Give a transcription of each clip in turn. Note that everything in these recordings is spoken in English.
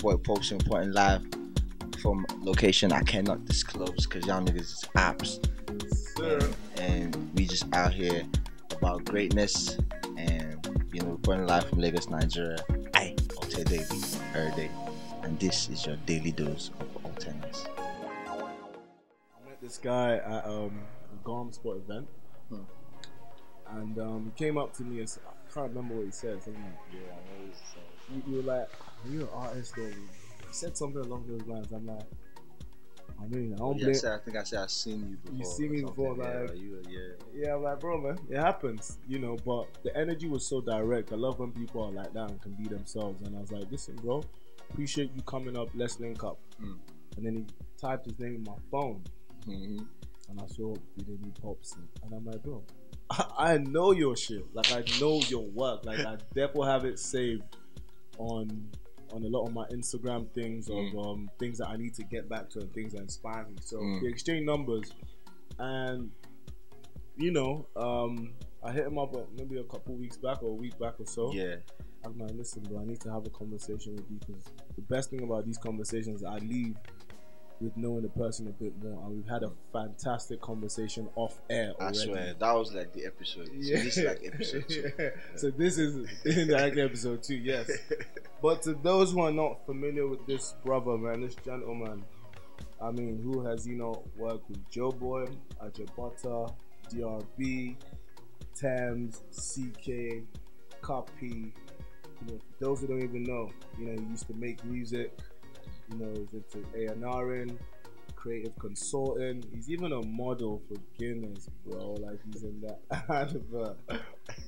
boy Posting Point live from location I cannot disclose because y'all niggas is apps. Sir. And, and we just out here about greatness and you know reporting live from Lagos, Nigeria. I Alte Daily, every day. And this is your daily dose of Oteness. I met this guy at um, a Garm Sport event. Hmm. And um, he came up to me and said, I can't remember what he said. Something like, yeah, I know you, you were like, are you an artist or he said something along those lines. I'm like, I mean, I don't Yeah, I, blame. said, I think I said I've seen you before. You see me before, yeah, like- you, yeah. Yeah, I'm like, bro, man, it happens, you know. But the energy was so direct. I love when people are like that and can be themselves. And I was like, listen, bro, appreciate you coming up. Let's link up. Mm. And then he typed his name in my phone, Mhm. and I saw Bidemi Pops, and I'm like, bro, I, I know your shit. Like I know your work. Like I definitely have it saved on on a lot of my Instagram things of Mm. um, things that I need to get back to and things that inspire me. So Mm. we exchange numbers, and you know, um, I hit him up uh, maybe a couple weeks back or a week back or so. Yeah. I'm like, listen, bro, I need to have a conversation with you because the best thing about these conversations, I leave with knowing the person a bit more, and we've had a fantastic conversation off air Already. I swear that was like the episode. So this is like episode two. Yeah. So this is indirectly episode two, yes. But to those who are not familiar with this brother, man, this gentleman, I mean, who has you know worked with Joeboy, Ajabata, DRB, Thames, CK, Copy. You know, those who don't even know, you know, he used to make music. You know, he's into A&Ring, creative consultant. He's even a model for Guinness, bro. Like he's in that advert.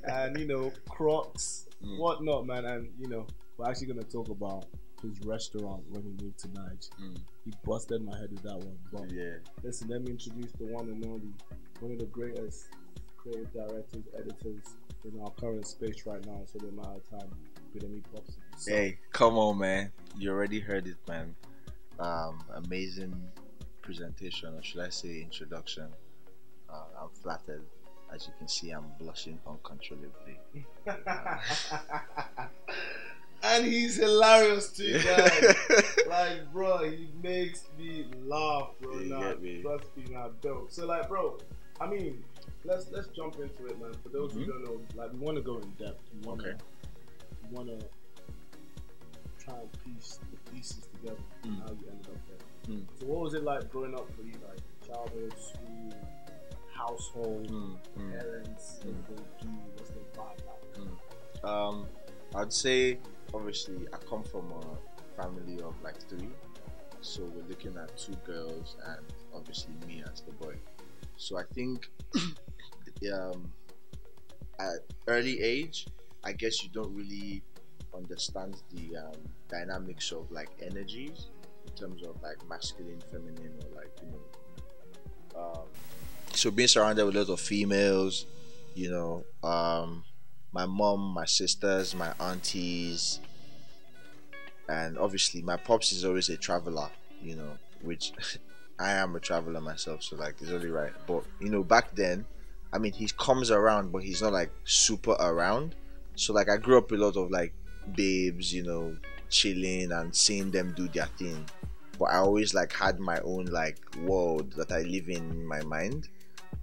and you know, Crocs, Mm. whatnot, man. And you know, we're actually gonna talk about his restaurant when he moved to Niger. Mm. He busted my head with that one. But Yeah. listen, let me introduce the one and only, one of the greatest creative directors, editors in our current space right now. So the amount of time with me pops. So, Hey, come on, man. You already heard it, man. Um, amazing presentation, or should I say introduction. Uh, I'm flattered. As you can see, I'm blushing uncontrollably. and he's hilarious too, guys. like, bro, he makes me laugh, bro. You me? trust me, nah, dope. So, like, bro, I mean, let's let's jump into it, man. For those who Mhm. don't know, like, we want to go in depth. We want Okay. Want to try and piece the pieces together. Mm. How you ended up there. Mm. So, what was it like growing up for you, like childhood, school, household, Mm, mm. parents, Mm. what they do, what's their vibe like? Um, I'd say obviously I come from a family of like three, so we're looking at two girls and obviously me as the boy. So I think um, at early age, I guess you don't really understand the um, dynamics of like energies in terms of like masculine, feminine, or like you know. Um, so being surrounded with a lot of females, you know, um, my mom, my sisters, my aunties, and obviously my pops is always a traveler, you know, which I am a traveler myself, so like it's only right. But you know, back then, I mean, he comes around, but he's not like super around. So like I grew up a lot of like babes, you know, chilling and seeing them do their thing. But I always like had my own like world that I live in in my mind.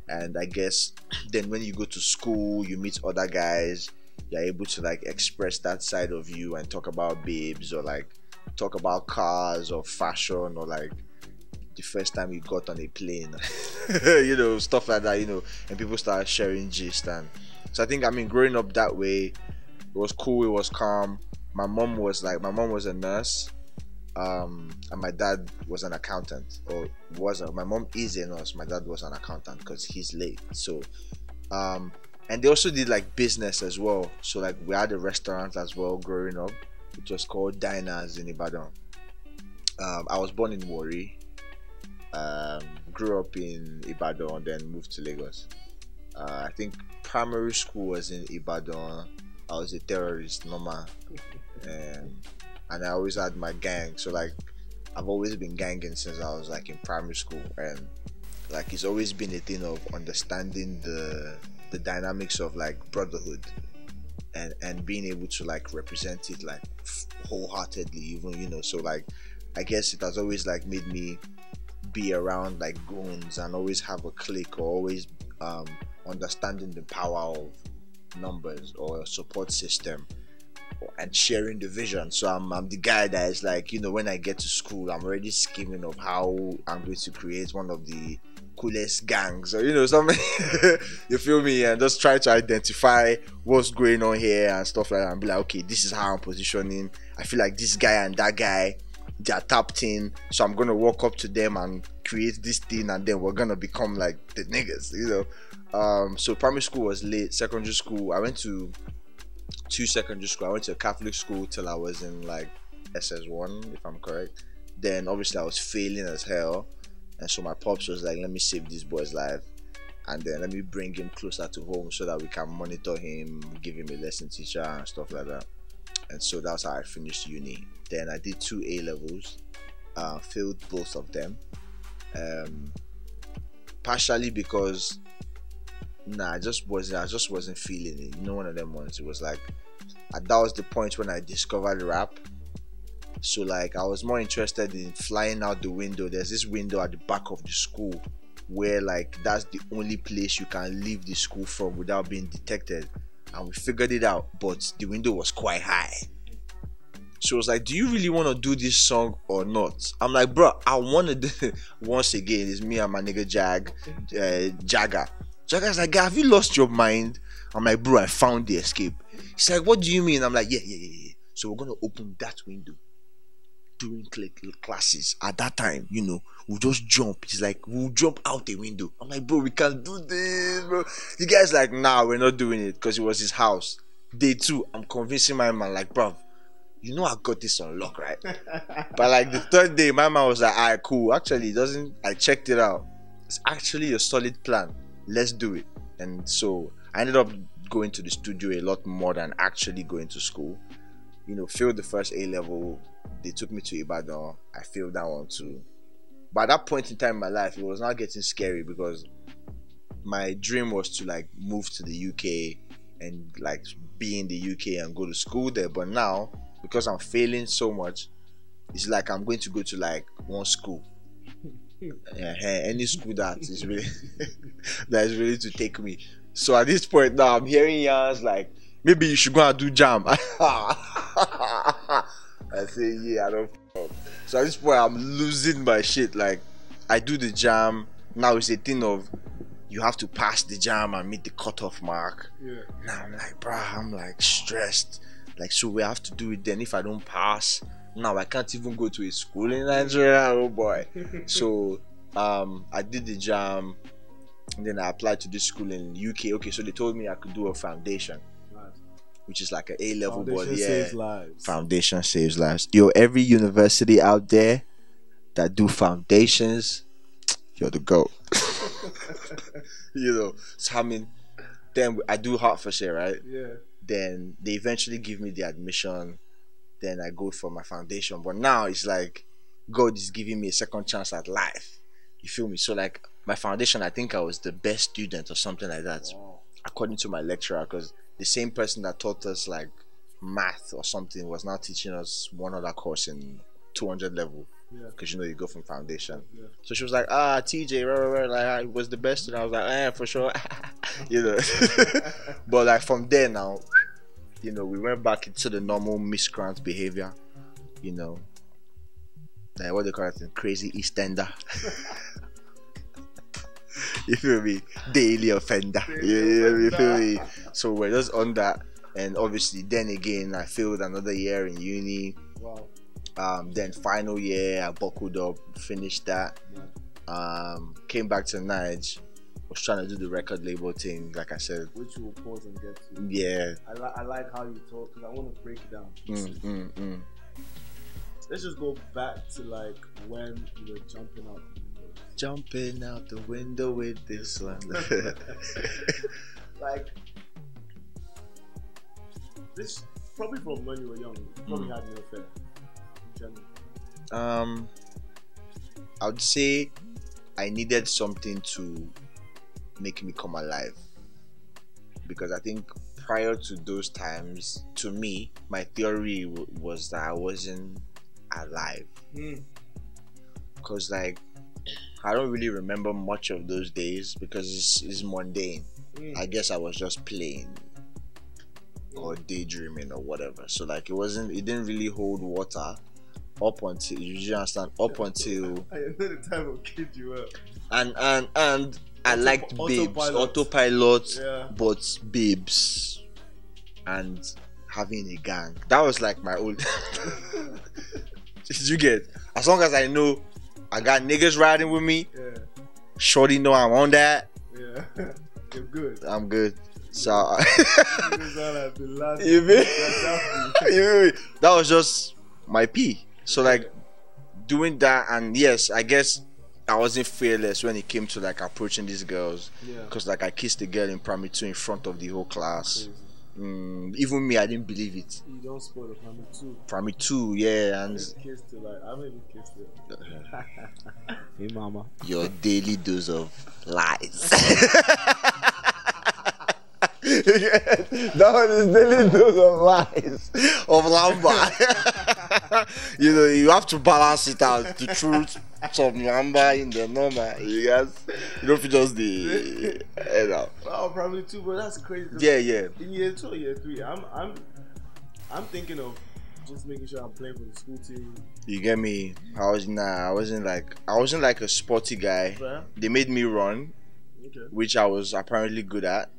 And I guess then when you go to school, you meet other guys, you're able to like express that side of you and talk about babes or like talk about cars or fashion or like the first time you got on a plane, you know, stuff like that, you know, and people start sharing gist and so I think I mean growing up that way, it was cool, it was calm. My mom was like my mom was a nurse, um, and my dad was an accountant or was my mom is a nurse, my dad was an accountant because he's late. So um and they also did like business as well. So like we had a restaurant as well growing up. It was called Diners in Ibadan. Um, I was born in Warri. Um, grew up in Ibadan, then moved to Lagos. Uh, I think primary school was in Ibadan. I was a terrorist, normal, and I always had my gang. So like, I've always been ganging since I was like in primary school, and like it's always been a thing of understanding the the dynamics of like brotherhood and and being able to like represent it like wholeheartedly even you know so like i guess it has always like made me be around like goons and always have a clique or always um understanding the power of numbers or a support system and sharing the vision. So I'm, I'm the guy that is like, you know, when I get to school, I'm already scheming of how I'm going to create one of the coolest gangs or you know something. You feel me? And just try to identify what's going on here and stuff like that. And be like okay this is how i'm positioning. I feel like this guy and that guy they're tapped in. So i'm gonna walk up to them and create this thing and then we're gonna become like the niggas you know um so primary school was late secondary school i went to two secondary school i went to a catholic school till i was in like ss1 if i'm correct then obviously i was failing as hell and so my pops was like, let me save this boy's life and then let me bring him closer to home so that we can monitor him, give him a lesson teacher and stuff like that. And so that's how I finished uni. Then I did two A levels, uh, failed both of them. Um, partially because nah, I just wasn't I just wasn't feeling it. You know, one of them ones. It was like that was the point when I discovered rap so like I was more interested in flying out the window. There's this window at the back of the school where like that's the only place you can leave the school from without being detected. And we figured it out, but the window was quite high. So it was like, do you really want to do this song or not? I'm like, bro, I want to do once again. It's me and my nigga Jag, uh, Jagger. Jagger's like, have you lost your mind? I'm like, bro, I found the escape. He's like, what do you mean? I'm like, yeah, yeah, yeah, yeah. So we're gonna open that window during classes at that time, you know, we'll just jump. It's like we'll jump out the window. I'm like, bro, we can't do this, bro. The guy's like, nah, we're not doing it because it was his house. Day two, I'm convincing my man, like, bro, you know I got this on lock, right? but like the third day, my man was like, alright, cool. Actually, it doesn't I checked it out. It's actually a solid plan. Let's do it. And so I ended up going to the studio a lot more than actually going to school. You know, failed the first A level, they took me to Ibadan. I failed that one too. By that point in time in my life, it was not getting scary because my dream was to like move to the UK and like be in the UK and go to school there. But now, because I'm failing so much, it's like I'm going to go to like one school. Yeah, any school that is really that is ready to take me. So at this point now, I'm hearing yarns like maybe you should go and do JAMB. I say, yeah, I don't. So at this point, I'm losing my shit. Like, I do the JAMB Now it's a thing of you have to pass the JAMB and meet the cutoff mark. Yeah. Now I'm like, bruh, I'm like stressed. Like, so we have to do it. Then if I don't pass, now I can't even go to a school in Nigeria. Oh boy. so um, I did the. And then I applied to this school in UK. Okay, so they told me I could do a foundation which is like an A level Foundation yeah. saves lives. Foundation saves lives. Yo, every university out there that do foundations, you're the goat. you know, so I mean, then I do Hertfordshire, right? Yeah. Then they eventually give me the admission. Then I go for my foundation. But now it's like God is giving me a second chance at life. You feel me? So like my foundation, I think I was the best student or something like that, Wow. according to my lecturer, because the same person that taught us like math or something was now teaching us one other course in 200 level Yeah. because you know you go from foundation. Yeah. So she was like, ah, TJ, rah, rah, rah, like I was the best, and I was like, eh, for sure, you know. but like from there now, you know, we went back into the normal miscreant behavior, you know. Like what they call it, crazy Eastender. you feel me? Daily offender. Daily yeah, yeah, you feel me? So we're just on that, and obviously, then again, I failed another year in uni. Wow. Um, then final year, I buckled up, finished that. Man. Um, came back to Nige. Was trying to do the record label thing, like I said. Which we'll pause and get to. Yeah. I, li- I like how you talk because I want to break it down. Mm, mm, mm. Let's just go back to like when you were jumping out the window. Jumping out the window with this one. like this probably from when you were young. You probably Mm. had. In general. um, I would say I needed something to make me come alive because I think prior to those times, to me, my theory w- was that I wasn't alive. Mm. Cause like I don't really remember much of those days because it's, it's mundane. Mm. I guess I was just playing or daydreaming or whatever. So like it wasn't it didn't really hold water up until you understand up until I know the type of kid you were. and and and I Auto- liked babes autopilot. autopilot Yeah. but babes and having a gang. That was like my old Did you get as long as I know I got niggas riding with me, Yeah. shorty know I'm on that, Yeah. You're good. I'm good. So all have You mean- that was just my P. So like doing that, and yes, I guess I wasn't fearless when it came to like approaching these girls, Yeah. because like I kissed a girl in primary two in front of the whole class. Mm, even me, I didn't believe it. You don't spoil the family too. Primary two, yeah, I and kissed it like I haven't even kissed it. hey mama. your daily dose of lies. that was his daily dose of lies of lamba. you know, you have to balance it out. The truth, some lamba in the number. You guys, you don't feel just the. You know. Oh, probably two, but that's crazy. Yeah, yeah. In year two, or year three, I'm I'm I'm thinking of just making sure I'm playing for the school team. You get me? I was nah. I wasn't like I wasn't like a sporty guy. Fair. They made me run, Okay. which I was apparently good at.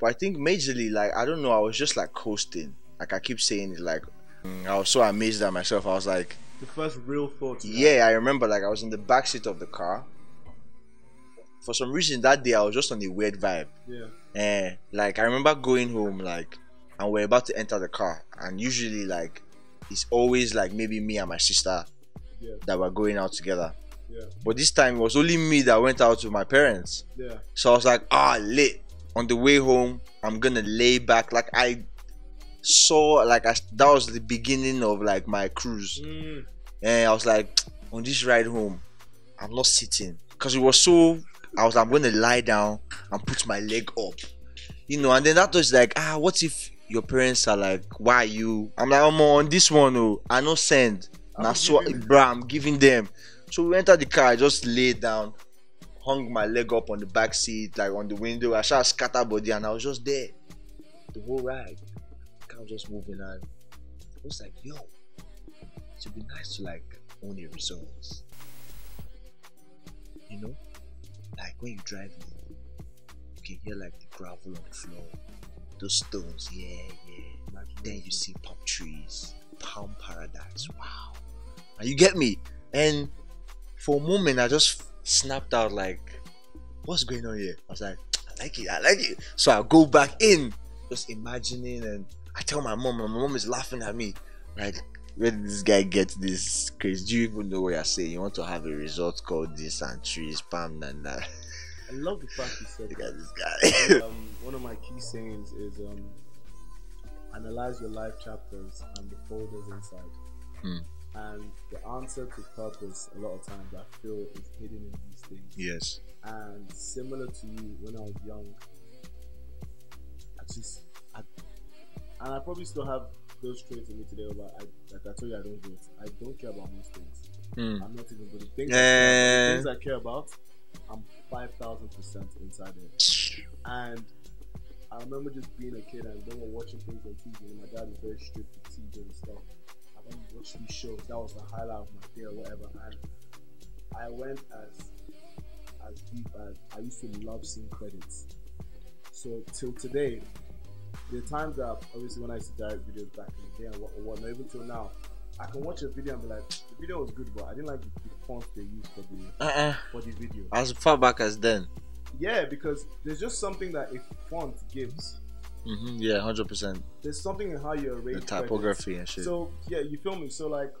But I think majorly, like I don't know, I was just like coasting. Like I keep saying it, like I was so amazed at myself. I was like, The first real thought. yeah, I remember like I was in the back seat of the car. For some reason that day I was just on a weird vibe. Yeah. Eh, like I remember going home like and we're about to enter the car and usually like it's always like maybe me and my sister Yeah. that were going out together. Yeah. But this time it was only me that went out with my parents. Yeah. So I was like, ah, lit. On the way home, I'm gonna lay back. Like I saw, like I, that was the beginning of like my cruise, Mm. and I was like, on this ride home, I'm not sitting because it was so. I was, I'm gonna lie down and put my leg up, you know. And then that was like, ah, what if your parents are like, why are you? I'm like, I'm on this one, oh, I no send. And I'm Now so, giving- bruh, I'm giving them. So we entered the car. I just laid down, hung my leg up on the back seat, like on the window. I shot scatter body, and I was just there the whole ride. Car was just moving, and I was like, yo, it would be nice to like own a resort. You know, like when you drive in, you can hear like the gravel on the floor, those stones, yeah, yeah. Then you see palm trees, palm paradise. Wow, and you get me. And for a moment, I just snapped out like, "What's going on here?" I was like, "I like it, I like it." So I go back in, just imagining, and I tell my mom, and my mom is laughing at me. Like, where did this guy get this crazy? Do you even know what you're saying? You want to have a resort called this and trees, palm and that. I love the fact you said Look at this guy. um, one of my key sayings is um, analyze your life chapters and the folders inside. Hmm. And the answer to purpose, a lot of times, I feel is hidden in these things. yes. And similar to you, when I was young, I just, I, and I probably still have those traits in me today. But I, like I told you, I don't vote. I don't care about most things. Hmm. I'm not even good. The things. I, the things I care about, I'm five thousand percent inside it. And I remember just being a kid and when we're watching things on TV, and my dad was very strict with TV and stuff. I went and watched these shows. That was the highlight of my day or whatever. And I went as as deep as I used to love seeing credits. So till today, the times that obviously when I used to direct videos back in the day and what, or whatnot, even till now, I can watch a video and be like, the video was good, but I didn't like the, the font they used for the Uh-uh. for the video. As far back as then. Yeah, because there's just something that a font gives. hmm Yeah, hundred percent. There's something in how you arrange The typography and shit. So yeah, you feel me? So like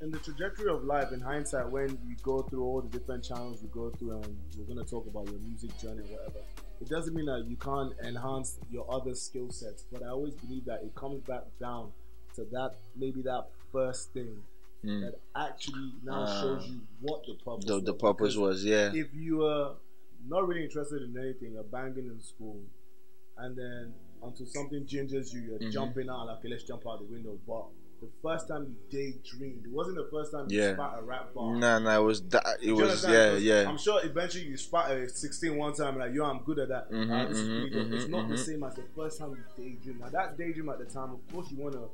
in the trajectory of life, in hindsight, when you go through all the different channels you go through, and we're gonna talk about your music journey, whatever. It doesn't mean that you can't enhance your other skill sets, but I always believe that it comes back down to that maybe that first thing Mm. that actually now Ah. shows you what the purpose. the the was. purpose was yeah. if you are not really interested in anything, you're banging in school, and then until something gingers you, you're Mhm. jumping out like, okay, let's jump out the window. But the first time you daydreamed, it wasn't the first time you Yeah. spat a rap bar. Nah, nah, it was that. It was yeah, yeah. I'm sure eventually you spat a 16 one time, like, yo, I'm good at that. Is mhm, pretty dope. It's not the mhm. same as the first time you daydream. Now, that daydream at the time, of course, you want to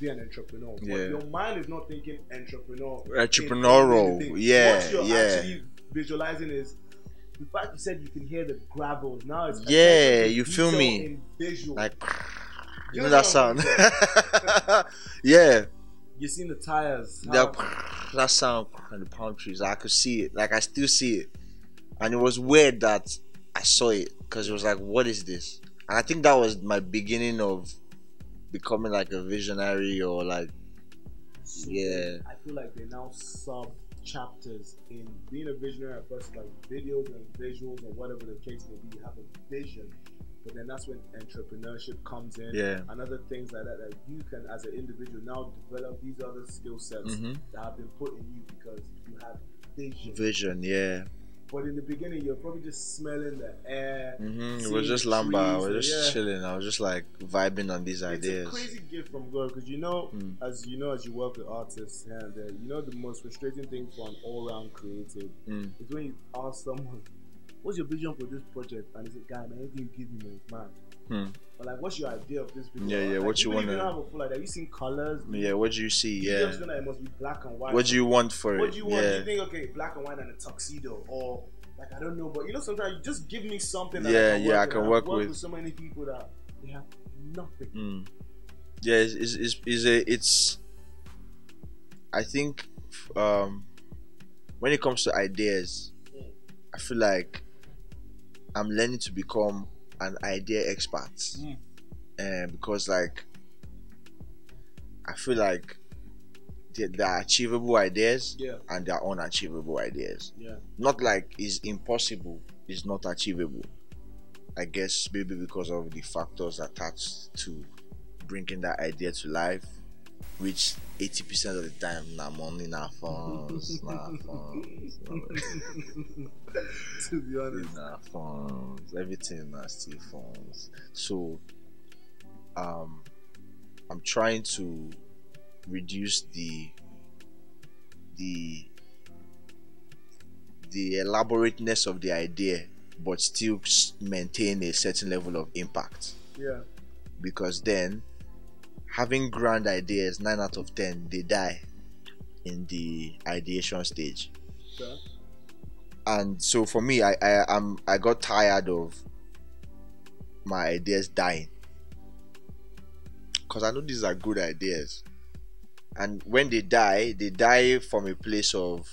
be an entrepreneur. But Yeah. your mind is not thinking entrepreneur. Entrepreneurial, yeah, What you're yeah. actually visualizing is the fact you said you can hear the gravels. Now it's Yeah, you feel me? Visual. Like, You know that sound? Yeah, you seen the tires. that that sound and the palm trees. I could see it. Like I still see it, and it was weird that I saw it because it was like, what is this? And I think that was my beginning of becoming like a visionary or like, So yeah. I feel like they're now sub chapters in being a visionary at first, like videos and visuals or whatever the case may be. You have a vision, but then that's when entrepreneurship comes in. Yeah. And other things like that that you can, as an individual, now develop these other skill sets Mhm. that have been put in you because you have vision. vision. Yeah, But in the beginning, you're probably just smelling the air. hmm it seeing was just lamba. I was just yeah. chilling. I was just like vibing on these ideas. It's a crazy gift from God because you know, Mm. as you know, as you work with artists and there, you know, the most frustrating thing for an all-round creative Mm. is when you ask someone, "What's your vision for this project?" and they say, "Guy, man, anything you give me, man, is mad." Hmm. But like, what's your idea of this video? Yeah, yeah, Like, what you wanna- have a full have you seen colors? Yeah, what do you see? You Yeah, just know it must be black and white. what do you want for What it? What do you want? Yeah. Do you think okay, black and white and a tuxedo, or like I don't know, but you know, sometimes you just give me something. That Yeah, I can yeah, work I with. work worked with. so many people that they have nothing. Mm. Yeah, it's, it's, it's, it's a it's. I think, um, when it comes to ideas, Mm. I feel like I'm learning to become an idea expert, Mm. because like I feel like there, there are achievable ideas Yeah, and there are unachievable ideas. yeah. Not like it's impossible, it's not achievable. I guess maybe because of the factors attached to bringing that idea to life, which 80% of the time, na money, na funds, na funds, to be honest. na funds, everything na still funds. So, um, I'm trying to reduce the the the elaborateness of the idea, but still maintain a certain level of impact. Yeah. Because then, having grand ideas, nine out of ten, they die in the ideation stage. And so for me, I I am I got tired of my ideas dying because I know these are good ideas, and when they die, they die from a place of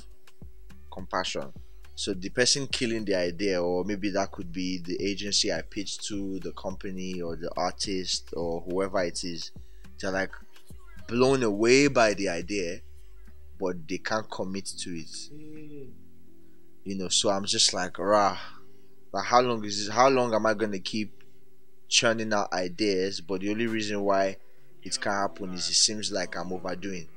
compassion. So the person killing the idea, or maybe that could be the agency I pitched to, the company, or the artist, or whoever it is, they're like blown away by the idea, but they can't commit to it. You know so i'm just like rah like how long is this how long am i gonna keep churning out ideas? But the only reason why it can't happen is it seems like i'm overdoing.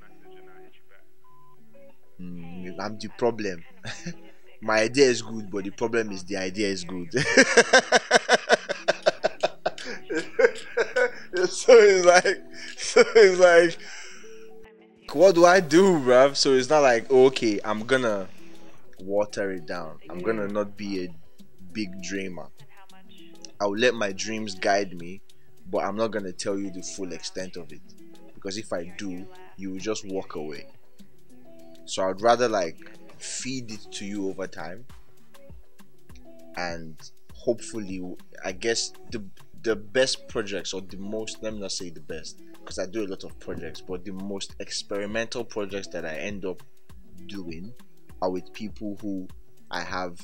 Mm, i'm the problem. My idea is good but the problem is the idea is good so it's like so it's like what do i do bruv so it's not like oh, okay i'm gonna water it down. I'm gonna not be a big dreamer. I'll let my dreams guide me, but I'm not gonna tell you the full extent of it. Because if I do, you will just walk away. So I'd rather like feed it to you over time and hopefully I guess the the best projects or the most let me not say the best because I do a lot of projects, but the most experimental projects that I end up doing are with people who I have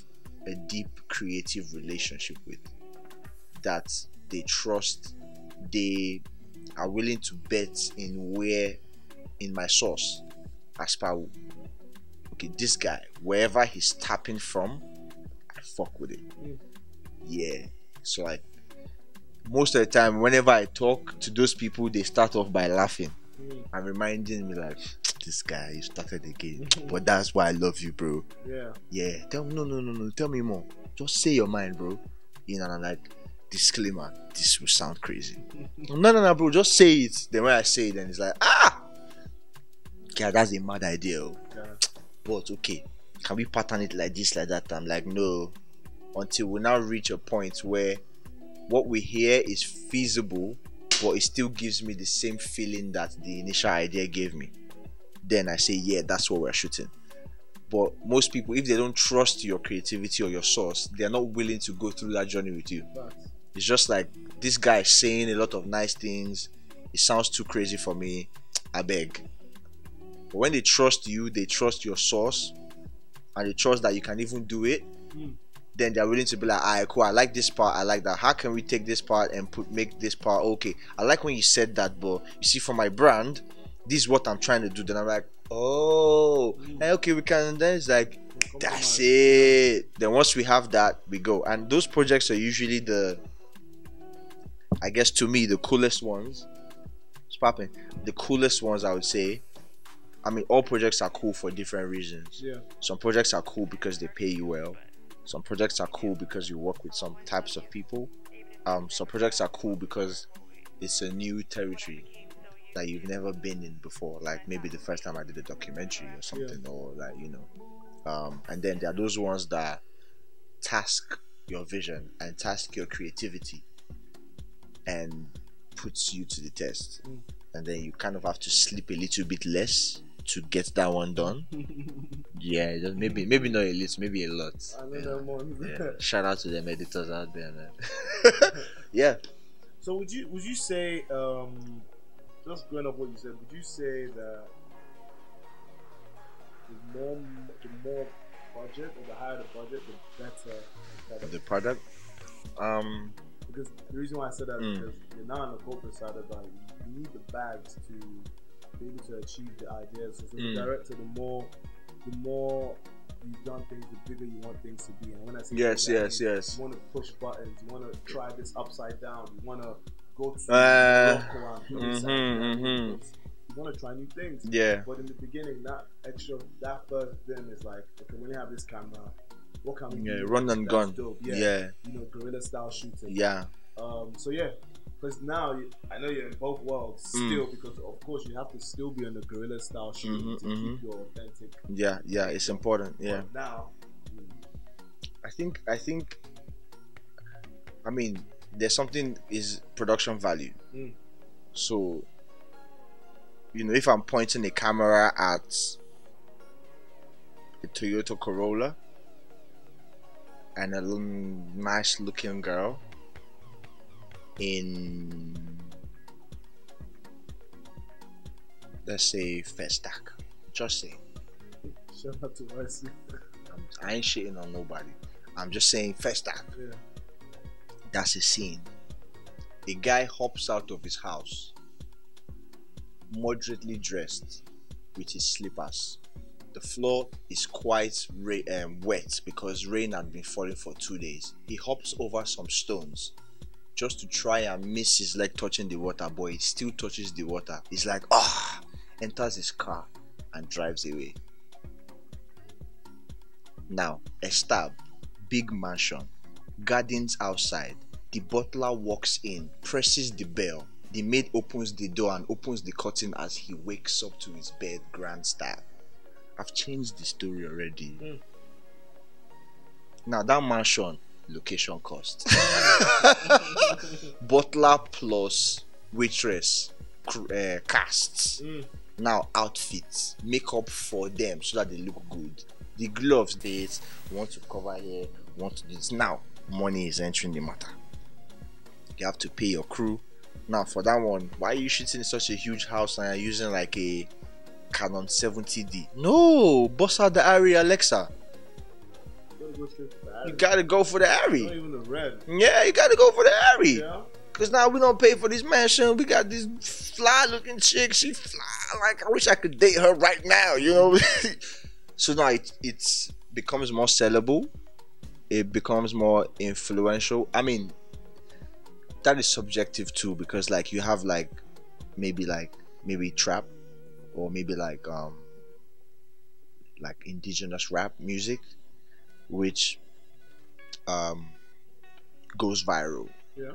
a deep creative relationship with that they trust they are willing to bet in where in my source as per okay this guy wherever he's tapping from I fuck with it Mm. yeah so like most of the time whenever I talk to those people they start off by laughing and reminding me like this guy you started again but that's why I love you bro Yeah. yeah tell me no no no no tell me more just say your mind bro you know and I'm like disclaimer, this will sound crazy. no, no, no, bro, just say it. Then when I say it, then it's like, ah, yeah, that's a mad idea. oh. Yeah. But okay, can we pattern it like this, like that? I'm like, no. Until we now reach a point where what we hear is feasible, but it still gives me the same feeling that the initial idea gave me. Then I say, yeah, that's what we're shooting. But most people, if they don't trust your creativity or your source, they're not willing to go through that journey with you. Facts. It's just like this guy is saying a lot of nice things. It sounds too crazy for me. I beg. But when they trust you, they trust your source, and they trust that you can even do it. Mm. Then they're willing to be like, "Alright, cool. I like this part. I like that. How can we take this part and put make this part okay? I like when you said that, but you see, for my brand, this is what I'm trying to do." Then I'm like, "Oh, Mm. eh, okay, we can." Then it's like, that's it. Then once we have that, we go. And those projects are usually the, I guess to me, the coolest ones. It's popping. The coolest ones, I would say. I mean, all projects are cool for different reasons. Yeah. Some projects are cool because they pay you well. Some projects are cool because you work with some types of people. Um, some projects are cool because it's a new territory that you've never been in before. Like maybe the first time I did a documentary or something, or like you know. Um, and then there are those ones that task your vision and task your creativity and puts you to the test. Mm. And then you kind of have to sleep a little bit less to get that one done. Yeah, just maybe maybe not a little, maybe a lot. I know Yeah. ones. Yeah. Shout out to them editors out there, man. yeah. So would you would you say um just going off what you said, would you say that the more the more budget or the higher the budget, the better the better? The product. Um. Because the reason why I said that is Mm. because you're now on the corporate side of that. You need the bags to be able to achieve the ideas. So, so Mm. the director, the more the more you've done things, the bigger you want things to be. And when I say Yes, yes, yes. You want to push buttons. You want to try this upside down. You want to go to Uh, Morocco and put mhm, this down. mhm. You want to try new things. Yeah. But in the beginning, that extra, that first then is like, okay, when you have this camera, what can we Yeah. do? Run and gun. dope? Yeah. Yeah. You know, guerrilla style shooting. Yeah. Um, so yeah, because now I know you're in both worlds Mm. still, because of course you have to still be on the guerrilla style shooting Mhm, to mhm. keep your authentic. Yeah. Yeah. It's important. Yeah. But now, mm, I think. I think. I mean, there's something is production value. Mm. So. You know, if I'm pointing a camera at a Toyota Corolla and a nice looking girl in let's say Festac. Just saying. shout out to YC. I ain't shitting on nobody. I'm just saying Festac. Yeah. That's a scene. A guy hops out of his house, moderately dressed, with his slippers. The floor is quite ra- um, wet because rain had been falling for two days. He hops over some stones just to try and miss his leg touching the water, but he still touches the water. He's like, ah, enters his car and drives away. Now, a stab, big mansion, gardens outside. The butler walks in, presses the bell. The maid opens the door and opens the curtain as he wakes up to his bed, grand style. I've changed the story already. Mm. Now that mansion, location cost. butler plus waitress, uh, casts. Mm. now outfits. Makeup for them so that they look good. The gloves dates want to cover here want to do this. Now money is entering the matter. You have to pay your crew. Now for that one why are you shooting in such a huge house and you're using like a canon 70d no boss out the area alexa you gotta go for the ARRI even the red. yeah you gotta go for the ARRI Yeah. Cause now we don't pay for this mansion. We got this fly looking chick. She fly like I wish I could date her right now. You know. so now it it's becomes more sellable. It becomes more influential. I mean, that is subjective too because like you have like maybe like maybe trap or maybe like um like indigenous rap music, which um goes viral Yeah.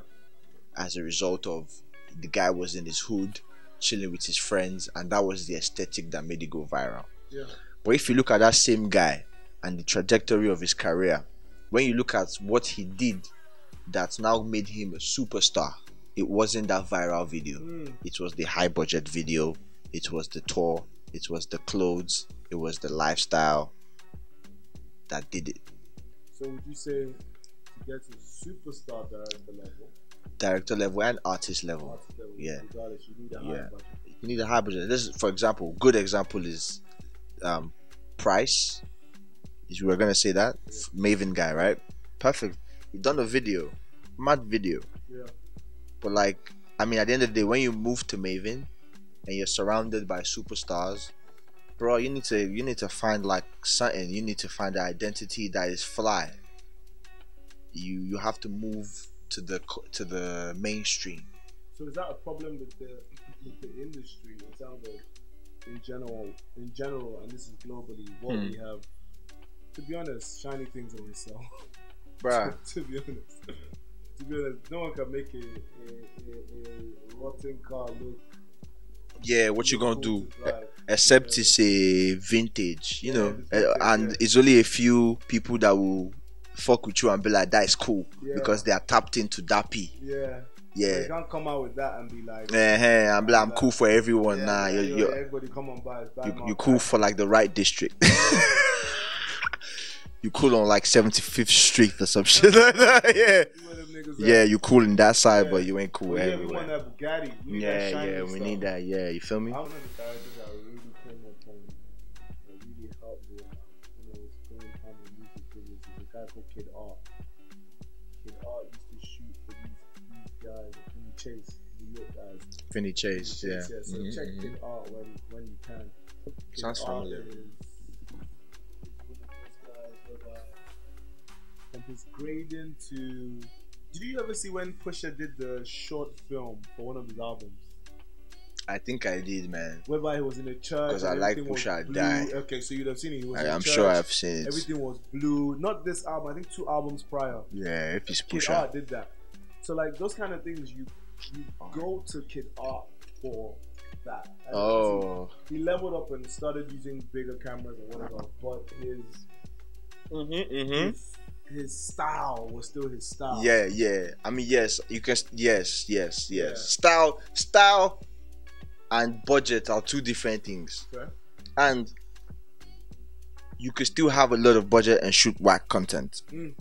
as a result of the guy was in his hood, chilling with his friends, and that was the aesthetic that made it go viral. Yeah. But if you look at that same guy and the trajectory of his career, when you look at what he did that now made him a superstar, it wasn't that viral video. Mm. It was the high budget video, it was the tour, it was the clothes, it was the lifestyle that did it. So would you say to get to superstar director level, Director level and artist level. artist level, Yeah. regardless, you need a high Yeah. budget. You need a high budget. This is, for example, good example is um, Price. Is we were gonna say that Mavin guy, right? Perfect. He done a video, mad video. Yeah. But like, I mean, at the end of the day, when you move to Mavin and you're surrounded by superstars, bro, you need to you need to find like something. You need to find an identity that is fly. You you have to move to the to the mainstream. So is that a problem with the with the industry in terms of in general in general and this is globally what Hmm. we have to be honest, shiny things always sell. Bruh. to be honest. To be honest, no one can make a, a, a, a rotten car look Yeah, what you gonna do? cool to drive. except it's a vintage, you know, and it's only a few people that will fuck with you and be like, that is cool Yeah. because they are tapped into that P. Yeah. Yeah. You can't come out with that and be like Eh, I'm like, I'm cool for everyone. yeah, nah, yeah, you're, you're, everybody come on by you, you're cool for like the right district. you cool on like 75th Street or some shit like that. Yeah. Yeah, you cool in that side, Yeah. but you ain't cool Oh, yeah, we want everywhere. that Bugatti. We need Yeah, that yeah, we stuff. need that. Yeah, you feel me? I remember the directors that really came up on that really helped me when I was going hand in music videos. There's a guy called Kid Art. Kid Art used to shoot for these, these guys, Chase, New York guys. Finny Chase, Kenny yeah. Chase, So Mhm, check. Kid Art when, when you can. Kid Sounds familiar. Is, from his grading to. Did you ever see when Pusha did the short film for one of his albums? I think I did, man. whereby he was in a church. 'Cause I like everything Pusha blue. Die. Okay, so you'd have seen it. He was I, in I'm church, sure I've seen it. Everything was blue. Not this album. I think two albums prior. Yeah, if he's Kid. Art did that. So like those kind of things, you you go to Kid Art for that. And Oh. he leveled up and started using bigger cameras and whatever. But his Mm-hmm, his, his style was still his style. Yeah, yeah. I mean, yes, you can. Yes, yes, yes. Yeah. Style, style, and budget are two different things, Okay. and you could still have a lot of budget and shoot whack content. Mm.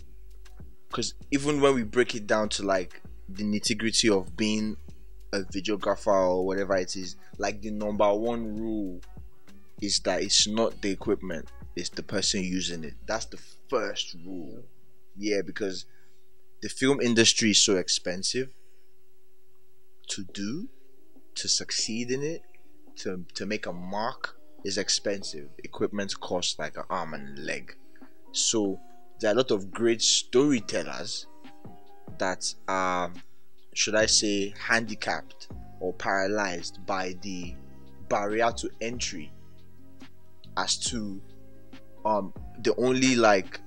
Because even when we break it down to like the nitty gritty of being a videographer or whatever it is, like the number one rule is that it's not the equipment, it's the person using it. That's the first rule. Yeah, because the film industry is so expensive to do, to succeed in it, to to make a mark is expensive. Equipment costs like an arm and leg. So there are a lot of great storytellers that are, should I say, handicapped or paralyzed by the barrier to entry as to um the only like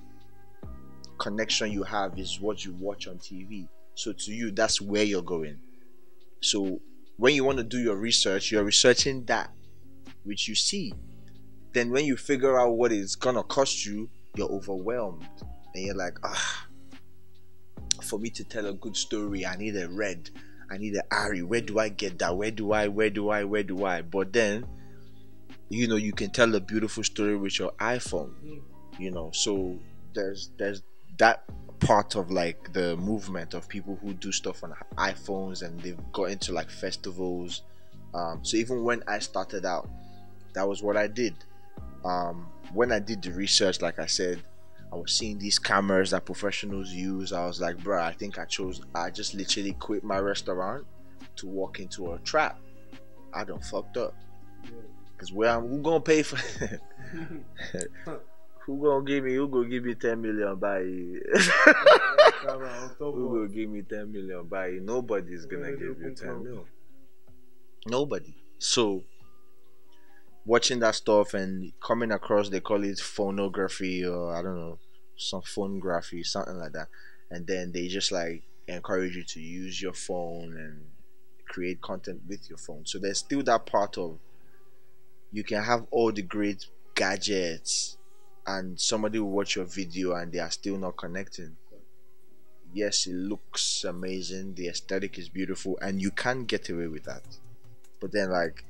connection you have is what you watch on TV. So to you, that's where you're going. So when you want to do your research, you're researching that which you see. Then when you figure out what it's gonna cost you, you're overwhelmed. And you're like, ah, for me to tell a good story, I need a red, I need a ARRI. Where do I get that? Where do I, where do I, where do I? But then, you know, you can tell a beautiful story with your iPhone. You know, so there's there's that part of like the movement of people who do stuff on iPhones and they've got into like festivals. Um, so even when I started out, that was what I did. Um, when I did the research, like I said, I was seeing these cameras that professionals use. I was like, bro, I think I chose. I just literally quit my restaurant to walk into a trap. I done fucked up. Cause where I'm, who gonna pay for? who gonna give me? Who gonna give me ten million by? Who gonna give me 10 million by nobody's gonna give you no 10 Nobody. So watching that stuff and coming across they call it phonography or I don't know, some phonography, something like that. And then they just like encourage you to use your phone and create content with your phone. So there's still that part of you can have all the great gadgets and somebody will watch your video and they are still not connecting. Yes, it looks amazing, the aesthetic is beautiful, and you can get away with that. But then, like,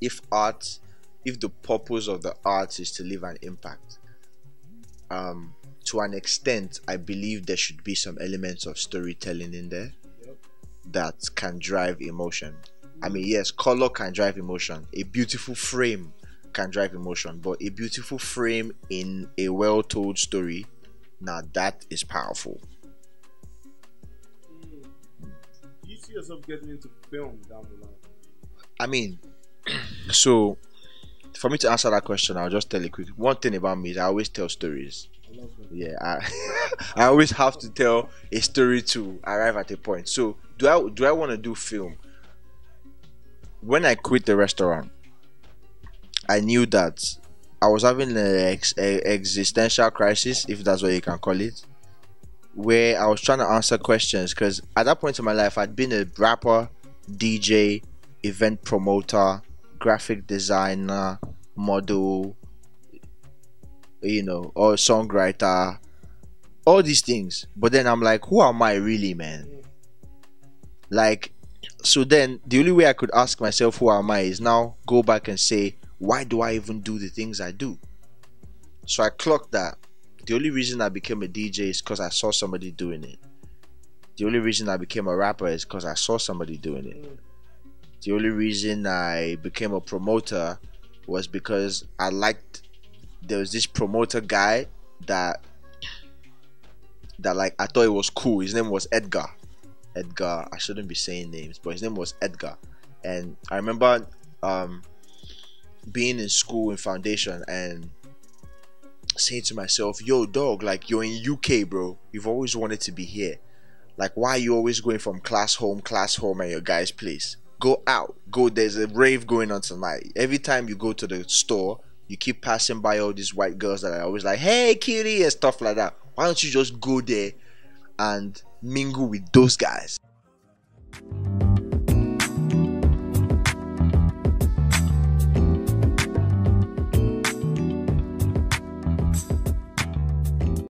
if art, if the purpose of the art is to leave an impact, um, to an extent, I believe there should be some elements of storytelling in there that can drive emotion. I mean, yes, color can drive emotion. A beautiful frame can drive emotion, but a beautiful frame in a well told story, now that is powerful. Do you see yourself getting into film down the line? I mean, so for me to answer that question, I'll just tell you quick. One thing about me is I always tell stories. I. Yeah, I, I always have to tell a story to arrive at a point. So, do I do I want to do film? When I quit the restaurant, I knew that I was having an ex, existential crisis, if that's what you can call it, where I was trying to answer questions. Because at that point in my life, I'd been a rapper, DJ, event promoter, graphic designer, model, you know, or songwriter, all these things. But then I'm like, who am I really, man? Like, so then the only way I could ask myself, who am I, is now go back and say, why do I even do the things I do? So I clocked that the only reason I became a DJ is because I saw somebody doing it. The only reason I became a rapper is because I saw somebody doing it. The only reason I became a promoter was because I liked there was this promoter guy that that like I thought it was cool. His name was Edgar. Edgar. I shouldn't be saying names, but his name was Edgar. And I remember um being in school in foundation and saying to myself, "Yo, dog, like you're in UK, bro. You've always wanted to be here. Like, why are you always going from class home, class home, and your guy's place? Go out, go. There's a rave going on tonight. Every time you go to the store, you keep passing by all these white girls that are always like, "Hey, cutie," and stuff like that. Why don't you just go there and mingle with those guys?